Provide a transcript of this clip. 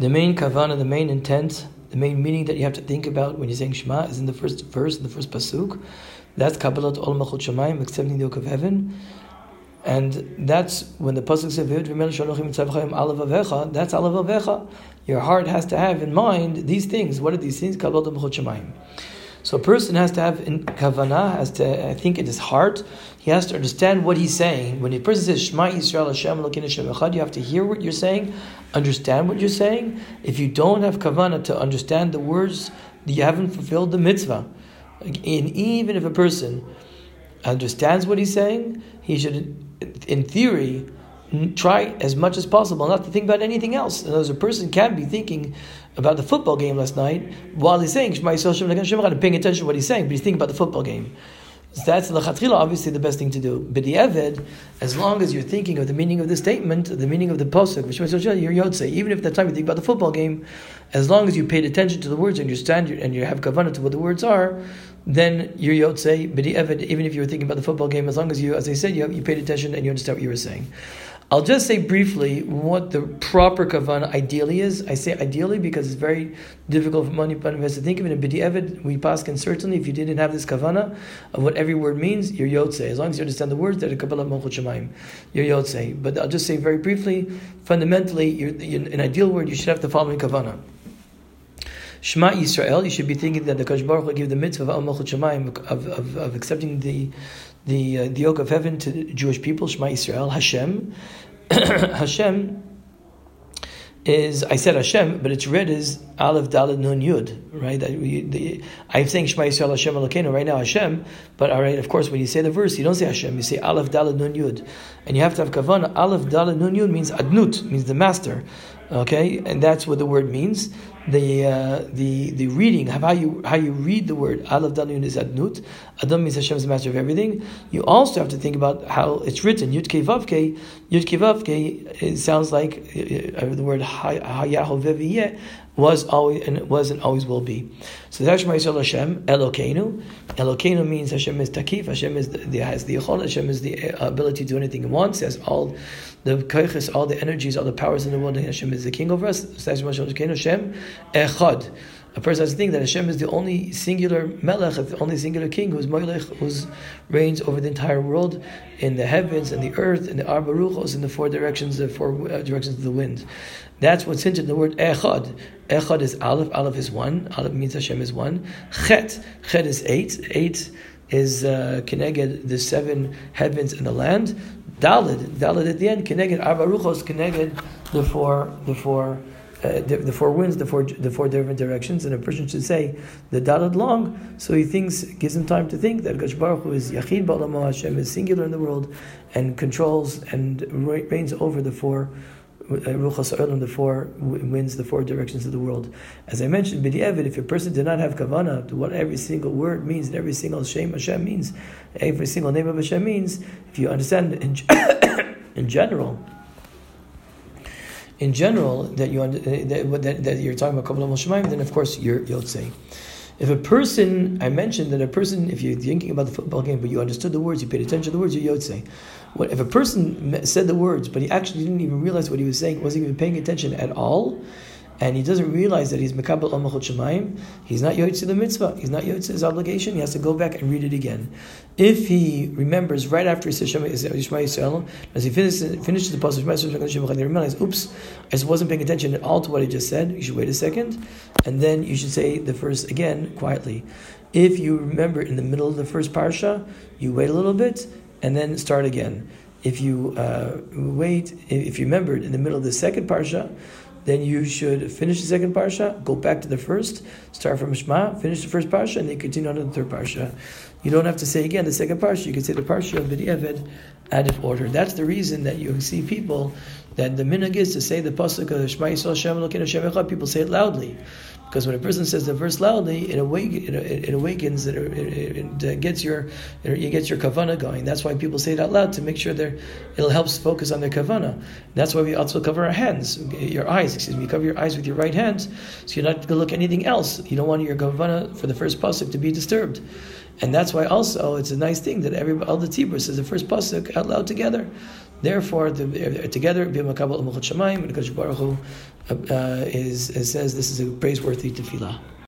The main kavana, the main intent, the main meaning that you have to think about when you're saying Shema is in the first verse, in the first pasuk. That's Kabbalat Ol Malchut Shemayim, accepting the yoke of heaven. And that's when the pasuk says, That's al levavecha. Your heart has to have in mind these things. What are these things? Kabbalat Malchut Shemayim. So a person has to have in kavanah, has to I think in his heart, he has to understand what he's saying. When a person says Shema Yisrael Hashem Elokeinu Hashem Echad, you have to hear what you're saying, understand what you're saying. If you don't have kavanah to understand the words, you haven't fulfilled the mitzvah. And even if a person understands what he's saying, he should, in theory, try as much as possible not to think about anything else. And as a person can be thinking about the football game last night while he's saying Shema Yisrael paying attention to what he's saying, but he's thinking about the football game. So that's lechatchila, obviously the best thing to do. But the as long as you're thinking of the meaning of the statement, the meaning of the posuk, you're yotze. Even if at that time you think about the football game, as long as you paid attention to the words and you stand and you have kavanah to what the words are, then you're yotze. But the even if you were thinking about the football game, as long as you, as I said, you, have, you paid attention and you understand what you were saying. I'll just say briefly what the proper kavanah ideally is. I say ideally because it's very difficult for money us to think of it. In B'di'evid, we pass can certainly, if you didn't have this kavanah of what every word means, you're yotze. As long as you understand the words, that are Kabbalah Malchut Shemaim, you're yotze. But I'll just say very briefly, fundamentally, you're, you're, an ideal word, you should have the following kavanah. Shema Yisrael, you should be thinking that the Kosh Baruch will give the mitzvah of of, of, of accepting the the uh, the yoke of heaven to the Jewish people, Shema Yisrael, Hashem. Hashem is I said Hashem, but it's read as Aleph Dalad Nun Yud, right? I'm saying Shema Yisrael Hashem Elokeinu right now Hashem, but all right, of course, when you say the verse, you don't say Hashem, you say Aleph Dalad Nun Yud, and you have to have kavanah. Aleph Dalad Nun Yud means Adnut, means the master, okay, and that's what the word means the uh, the the reading of how you how you read the word Aleph Dalun is Adnut. Adam means Hashem is the master of everything. You also have to think about how it's written Yud Kei Vav Kei. Yud Kei Vav Kei. It sounds like uh, uh the word Haya Hoveh V'Yihyeh was always and was and always will be. So that's Shema Yisrael Hashem Elokeinu. Elokeinu means Hashem is Takif. Hashem is the, has the Yechol. Hashem is the uh, ability to do anything He wants. He has all the koiches, all the energies, all the powers in the world. Hashem is the King over us. Hashem Echad. A person has to think that Hashem is the only singular melech, the only singular king who's melech, who reigns over the entire world, in the heavens and the earth, and the arba ruchos, in the four directions, the four uh, directions of the wind. That's what's hinted in the word echad. Echad is aleph. Aleph is one. Aleph means Hashem is one. Chet. Chet is eight. Eight is uh, the seven heavens and the land. Dalid. Dalid at the end. Keneged arba. Keneged the four. The four uh, the, four winds, the four the four different directions, and a person should say the dalad long, so he thinks gives him time to think that Gash Baruch Hu is Yachid Ba'alamo Hashem is singular in the world and controls and reigns over the four uh, Ruchas Olam, the four winds, the four directions of the world. As I mentioned, B'di'evid, if a person did not have kavana to what every single word means and every single Shem Hashem means, every single name of Hashem means, if you understand in, in general in general that you eh, that, that, that you're talking about Kabbalah Shemaim, then of course you're say, If a person, I mentioned that a person, if you're thinking about the football game, but you understood the words, you paid attention to the words, you're Yotzei. What, if a person said the words, but he actually didn't even realize what he was saying, wasn't even paying attention at all, and he doesn't realize that he's mekabel amachot shemayim, he's not yotze the mitzvah. He's not yotze his obligation. He has to go back and read it again. If he remembers right after he says Shema Yisrael, as he finishes, the Shema he realizes, oops, I just wasn't paying attention at all to what he just said. You should wait a second, and then you should say the verse again quietly. If you remember in the middle of the first parsha, you wait a little bit and then start again. If you uh, wait, if you remembered in the middle of the second parsha, then you should finish the second parsha, go back to the first, start from Shema, finish the first parsha, and then continue on to the third parsha. You don't have to say again the second parsha. You can say the parsha of out of order. That's the reason that you see people that the minhag is to say the pasuk of Shema Yisrael Shem Elokeinu Shem Echad. People say it loudly. Because when a person says the verse loudly, it, awakens, it, awakens, it, it, it, gets your, it gets your kavana going. That's why people say it out loud to make sure they it'll help focus on their kavana. That's why we also cover our hands, your eyes. Excuse me, cover your eyes with your right hand, so you're not going to look anything else. You don't want your kavana for the first pasuk to be disturbed. And that's why also it's a nice thing that every all the tzibur says the first pasuk out loud together. Therefore, the, uh, together, Malchut Shemaim, and Baruch Hu uh, is, is, says this is a praiseworthy tefillah.